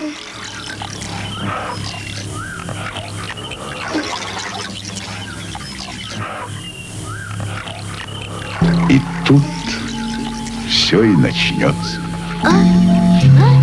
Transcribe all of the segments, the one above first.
И тут все и начнется. L'amour,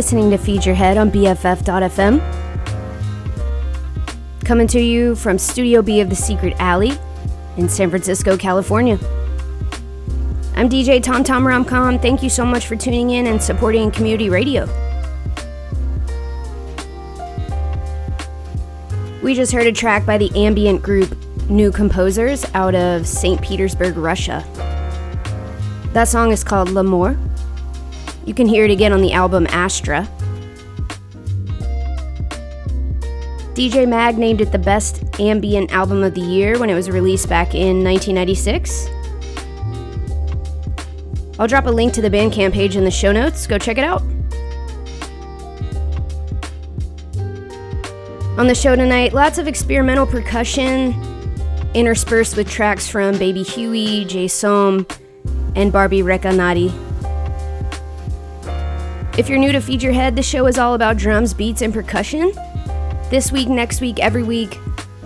listening to Feed Your Head on BFF.fm. Coming to you from Studio B of the Secret Alley in San Francisco, California. I'm DJ Tom Tom Romcom. Thank you so much for tuning in and supporting community radio. We just heard a track by the ambient group New Composers out of St. Petersburg, Russia. That song is called L'amour. You can hear it again on the album Astra. DJ Mag named it the best ambient album of the year when it was released back in 1996. I'll drop a link to the Bandcamp page in the show notes. Go check it out. On the show tonight, lots of experimental percussion interspersed with tracks from Baby Huey, Jay Som, and Barbi Recanati. If you're new to Feed Your Head, the show is all about drums, beats, and percussion. This week, next week, every week,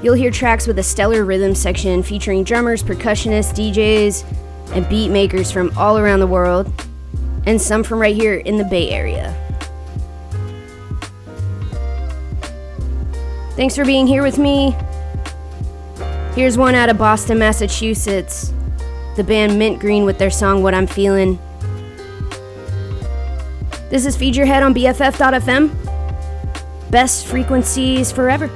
you'll hear tracks with a stellar rhythm section featuring drummers, percussionists, DJs, and beat makers from all around the world, and some from right here in the Bay Area. Thanks for being here with me. Here's one out of Boston, Massachusetts. The band Mint Green with their song What I'm Feeling. This is Feed Your Head on BFF.fm. Best frequencies forever.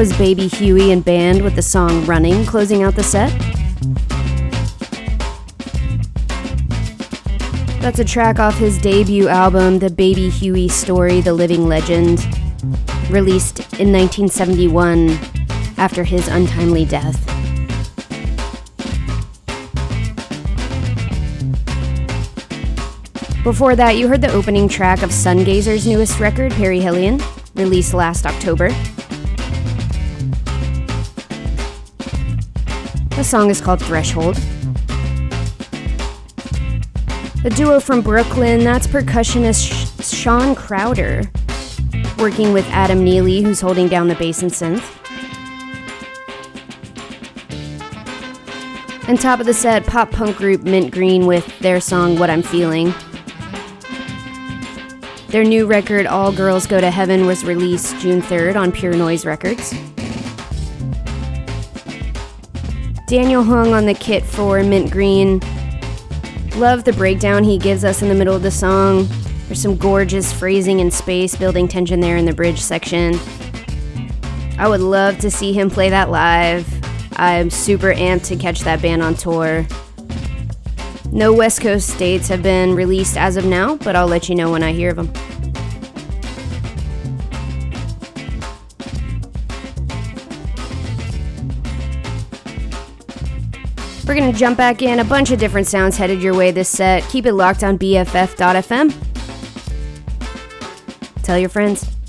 was Baby Huey and Band with the song Running closing out the set. That's a track off his debut album, The Baby Huey Story The Living Legend, released in 1971 after his untimely death. Before that, you heard the opening track of Sungazer's newest record, Perihelion, released last October. The song is called Threshold. A duo from Brooklyn, that's percussionist Shawn Crowder, working with Adam Neely, who's holding down the bass and synth. And top of the set, pop punk group Mint Green with their song What I'm Feeling. Their new record, All Girls Go to Heaven, was released June 3rd on Pure Noise Records. Daniel hung on the kit for Mint Green. Love the breakdown he gives us in the middle of the song. There's some gorgeous phrasing and space building tension there in the bridge section. I would love to see him play that live. I'm super amped to catch that band on tour. No West Coast dates have been released as of now, but I'll let you know when I hear of them. We're gonna jump back in. A bunch of different sounds headed your way this set. Keep it locked on BFF.fm. Tell your friends.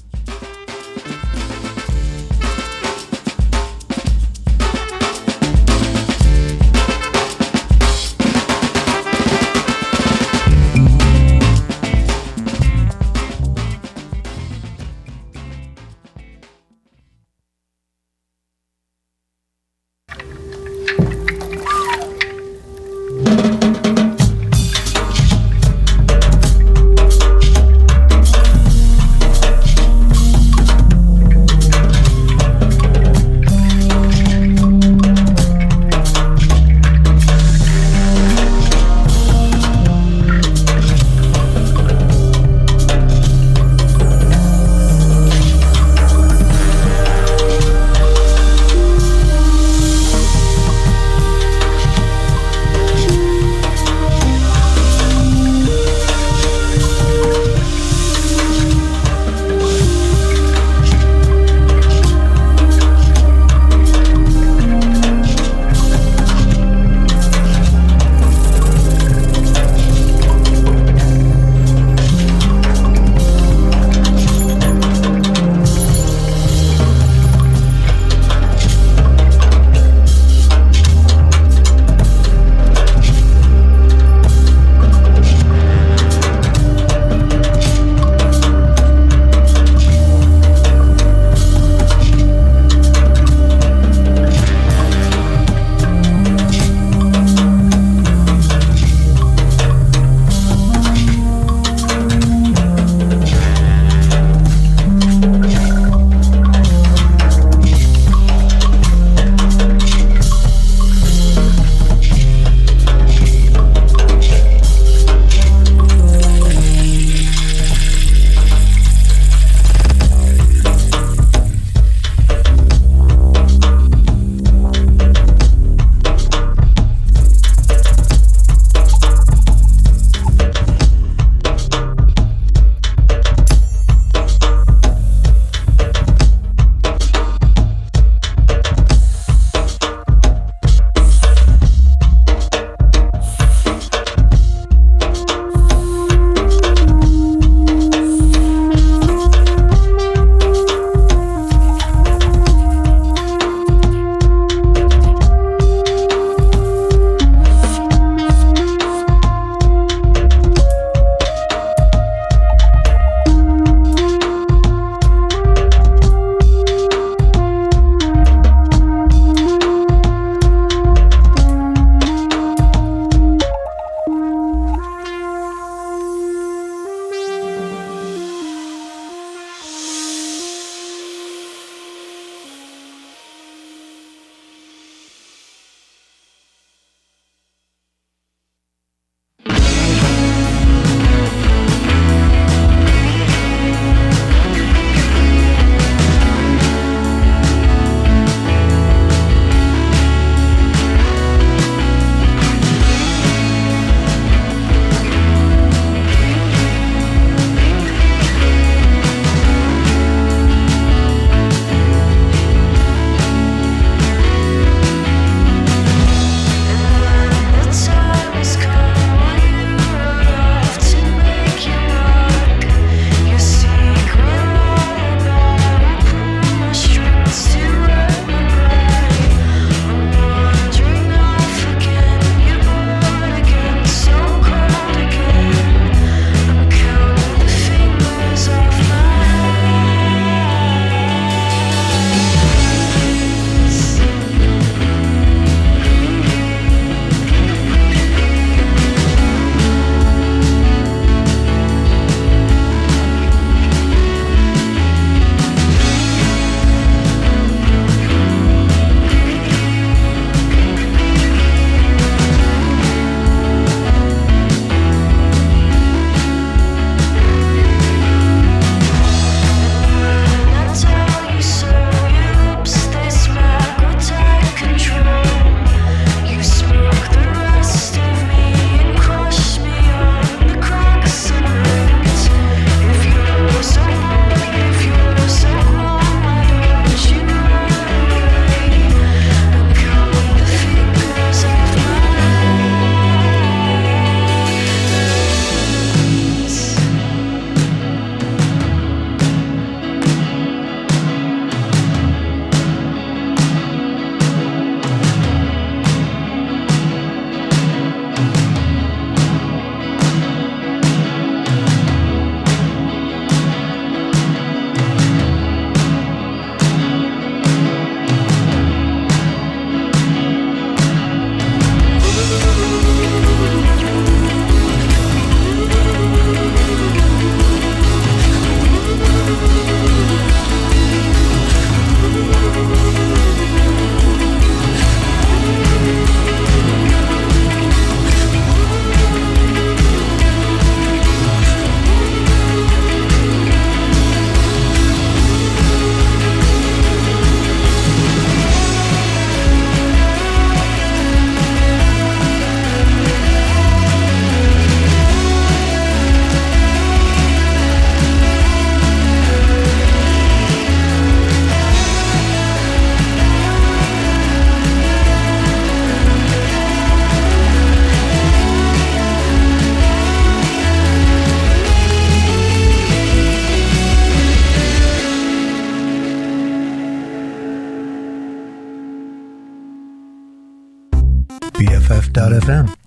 BFF.fm.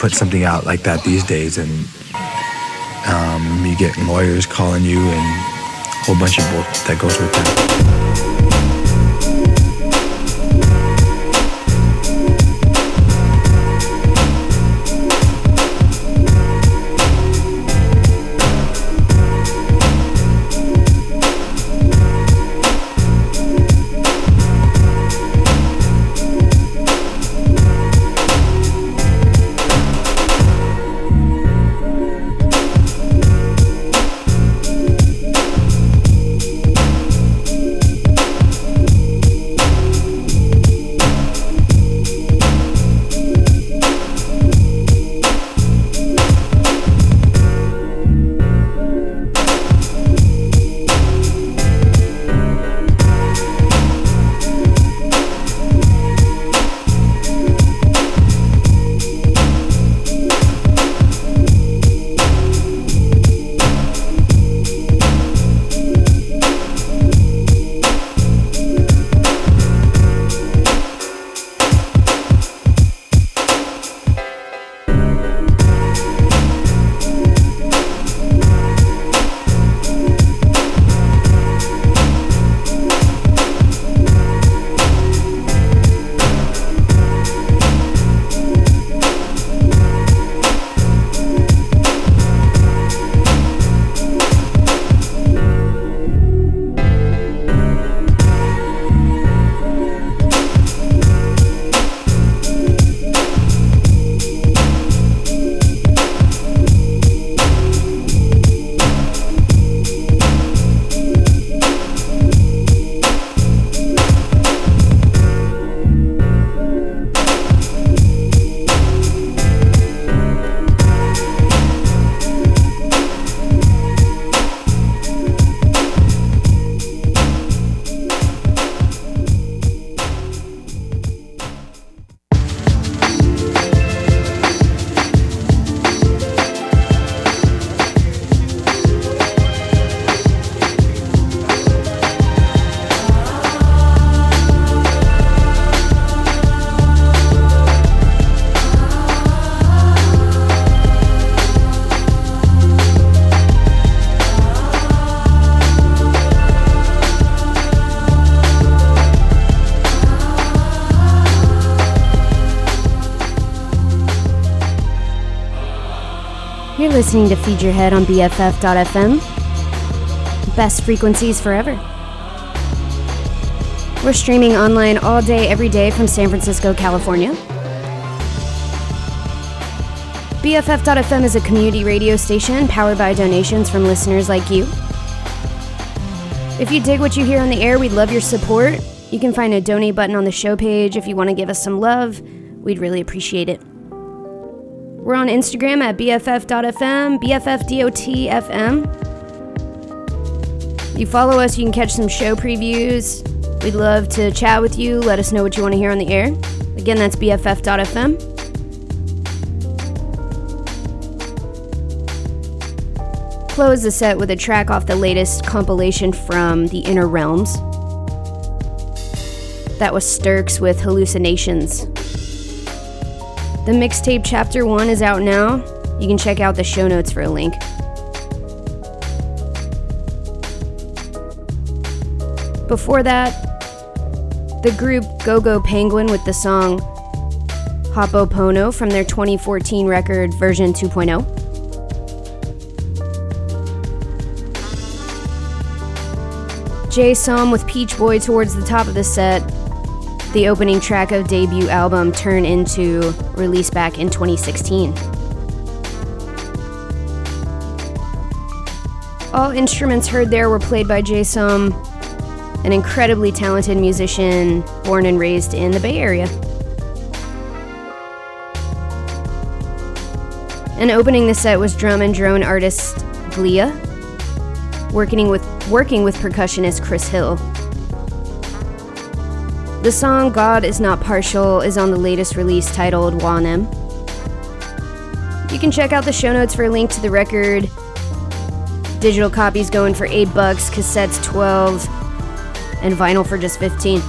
put something out like that these days, and um, you get lawyers calling you and a whole bunch of bull that goes with that. Listening to Feed Your Head on BFF.fm. Best frequencies forever. We're streaming online all day, every day from San Francisco, California. BFF.fm is a community radio station powered by donations from listeners like you. If you dig what you hear on the air, we'd love your support. You can find a donate button on the show page if you want to give us some love. We'd really appreciate it. We're on Instagram at BFF.fm, BFF.DOTFM. You follow us, you can catch some show previews. We'd love to chat with you. Let us know what you want to hear on the air. Again, that's BFF.fm. Close the set with a track off the latest compilation from The Inner Realmz. That was Sturks with Hallucinationz. The mixtape chapter 1 is out now. You can check out the show notes for a link. Before that, the group GoGo Penguin with the song Hopopono from their 2014 record version 2.0. Jay Som with Peach Boy towards the top of the set. The opening track of debut album Turn Into, released back in 2016. All instruments heard there were played by Jay Som, an incredibly talented musician born and raised in the Bay Area. And opening the set was drum and drone artist Glia, working with working with percussionist Chris Hill. The song God is Not Partial is on the latest release titled Ouanem. You can check out the show notes for a link to the record. Digital copies going for 8 bucks, cassettes 12, and vinyl for just 15.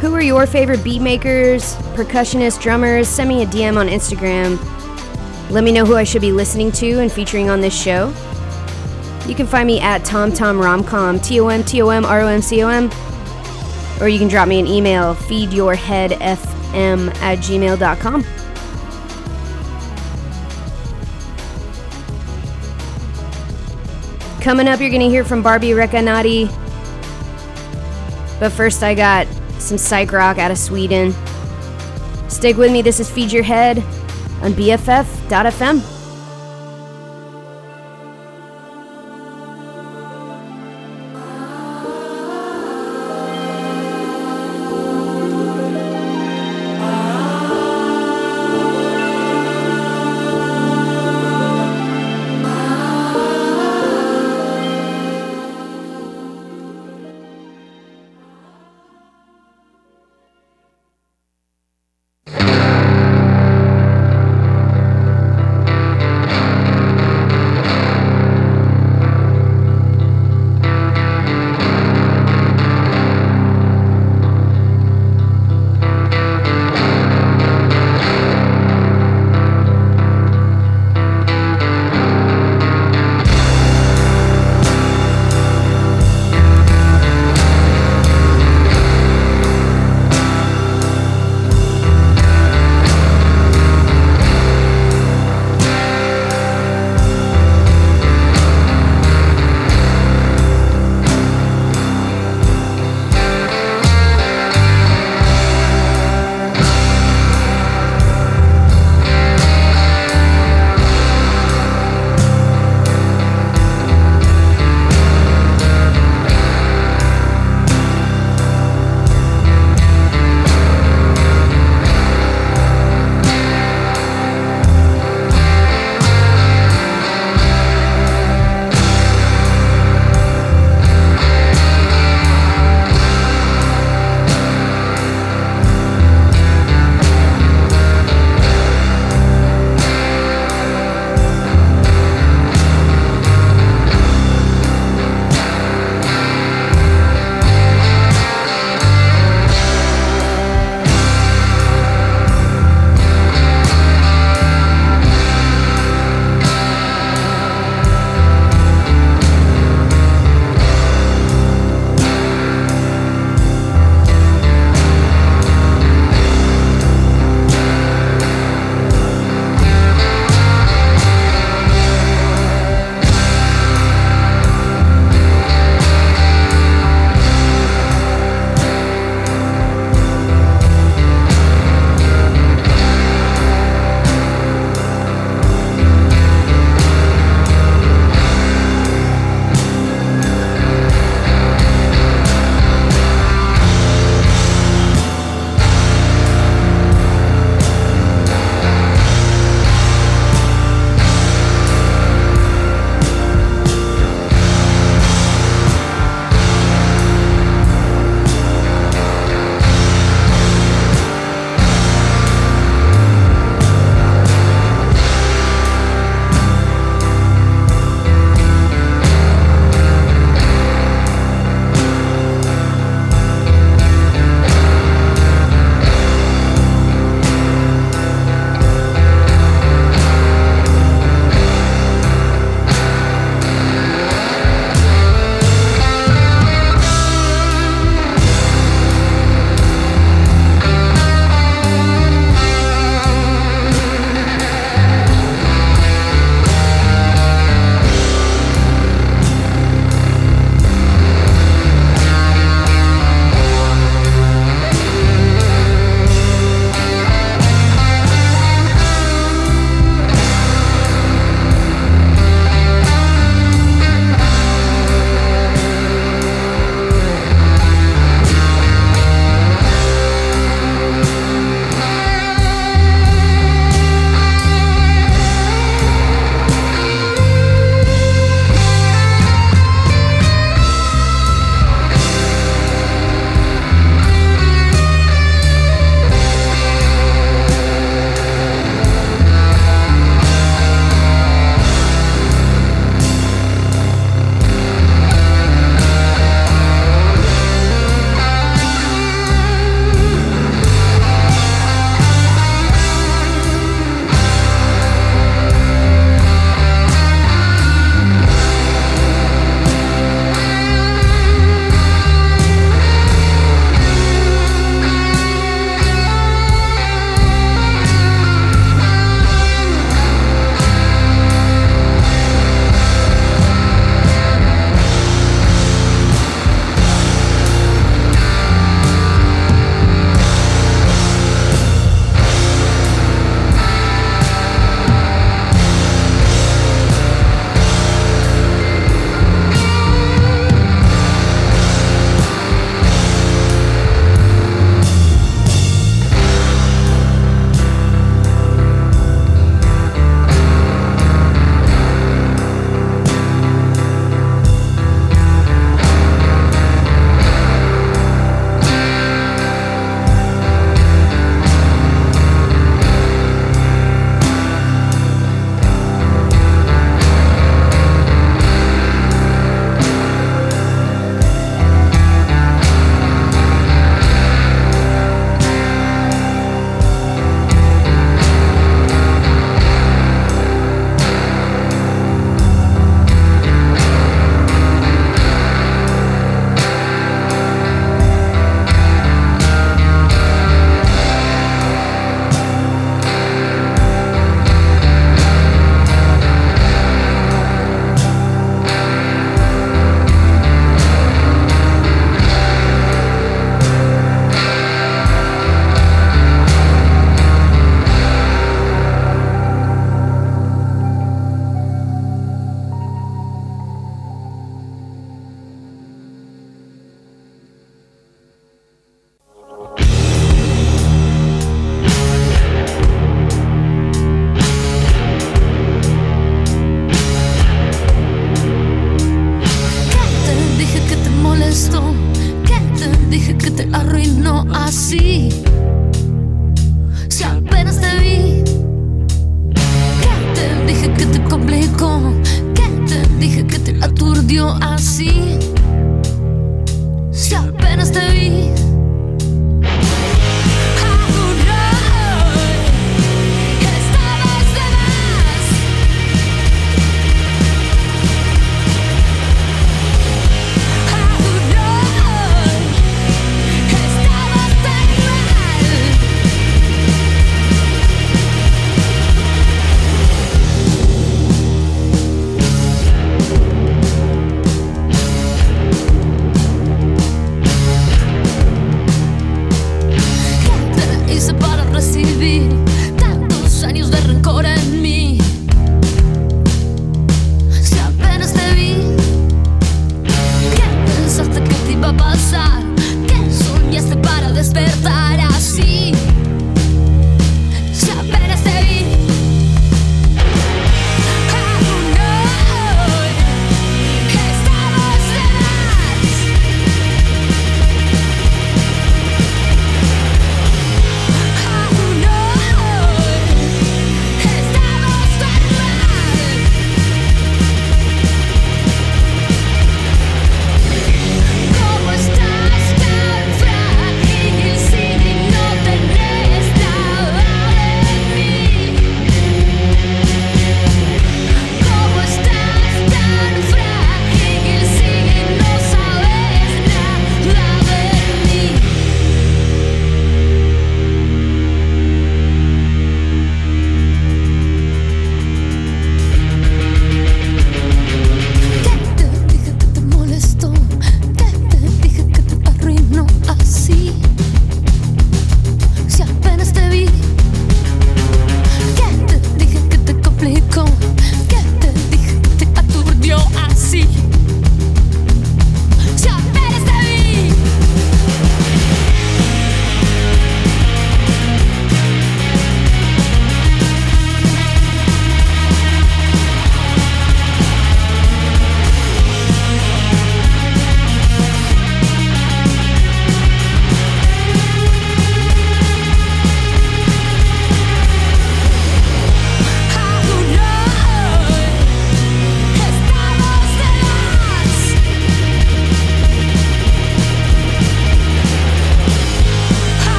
Who are your favorite beat makers, percussionists, drummers? Send me a DM on Instagram. Let me know who I should be listening to and featuring on this show. You can find me at TomTomRomcom, T O M T O M R O M C O M, or you can drop me an email, feedyourheadfm at gmail.com. Coming up, you're going to hear from Barbi Recanati. But first, I got some psych rock out of Sweden. Stick with me, this is Feed Your Head on BFF.fm.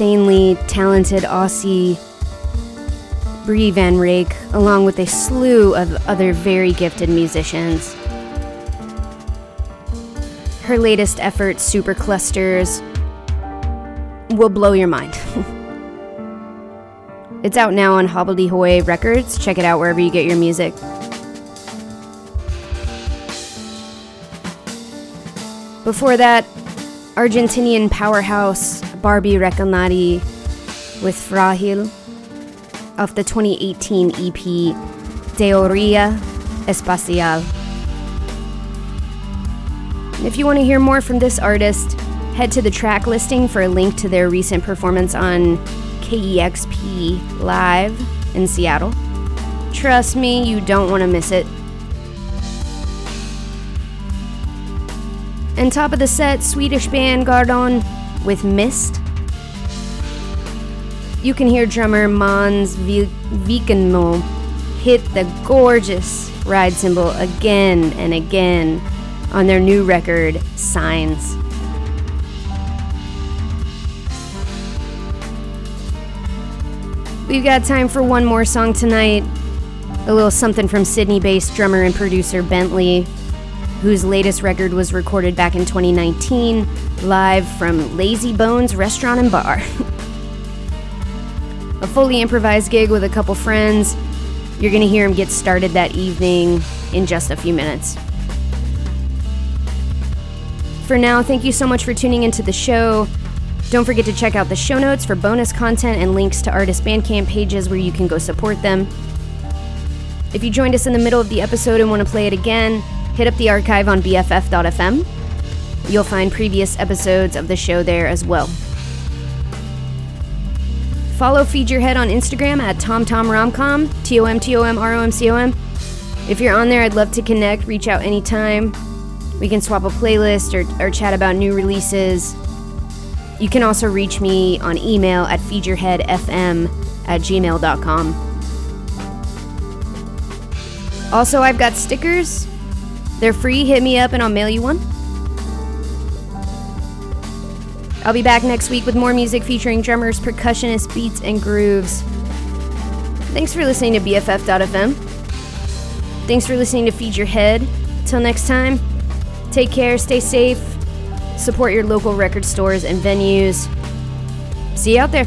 insanely talented Aussie Bree van Reyk, along with a slew of other very gifted musicians. Her latest effort, Super Clusters, will blow your mind. it's out now on Hobbledehoy Records. Check it out wherever you get your music. Before that, Argentinian powerhouse Barbi Recanati with Fragile of the 2018 EP Teoria Espacial. If you want to hear more from this artist, head to the track listing for a link to their recent performance on KEXP Live in Seattle. Trust me, you don't want to miss it. And top of the set, Swedish band Gårdon with Mist. You can hear drummer Mons Vikenmo hit the gorgeous ride cymbal again and again on their new record, Signs. We've got time for one more song tonight. A little something from Sydney based drummer and producer Bentley, whose latest record was recorded back in 2019, live from Lazy Bones Restaurant and Bar. a fully improvised gig with a couple friends. You're going to hear him get started that evening in just a few minutes. For now, thank you so much for tuning into the show. Don't forget to check out the show notes for bonus content and links to artist Bandcamp pages where you can go support them. If you joined us in the middle of the episode and want to play it again, hit up the archive on BFF.fm. You'll find previous episodes of the show there as well. Follow Feed Your Head on Instagram at TomTomRomcom, T O M T O M R O M C O M. If you're on there, I'd love to connect, reach out anytime. We can swap a playlist or, or chat about new releases. You can also reach me on email at feedyourheadfm at gmail.com. Also, I've got stickers. They're free. Hit me up and I'll mail you one. I'll be back next week with more music featuring drummers, percussionists, beats, and grooves. Thanks for listening to BFF.fm. Thanks for listening to Feed Your Head. Till next time, take care, stay safe, support your local record stores and venues. See you out there.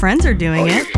friends are doing oh, it.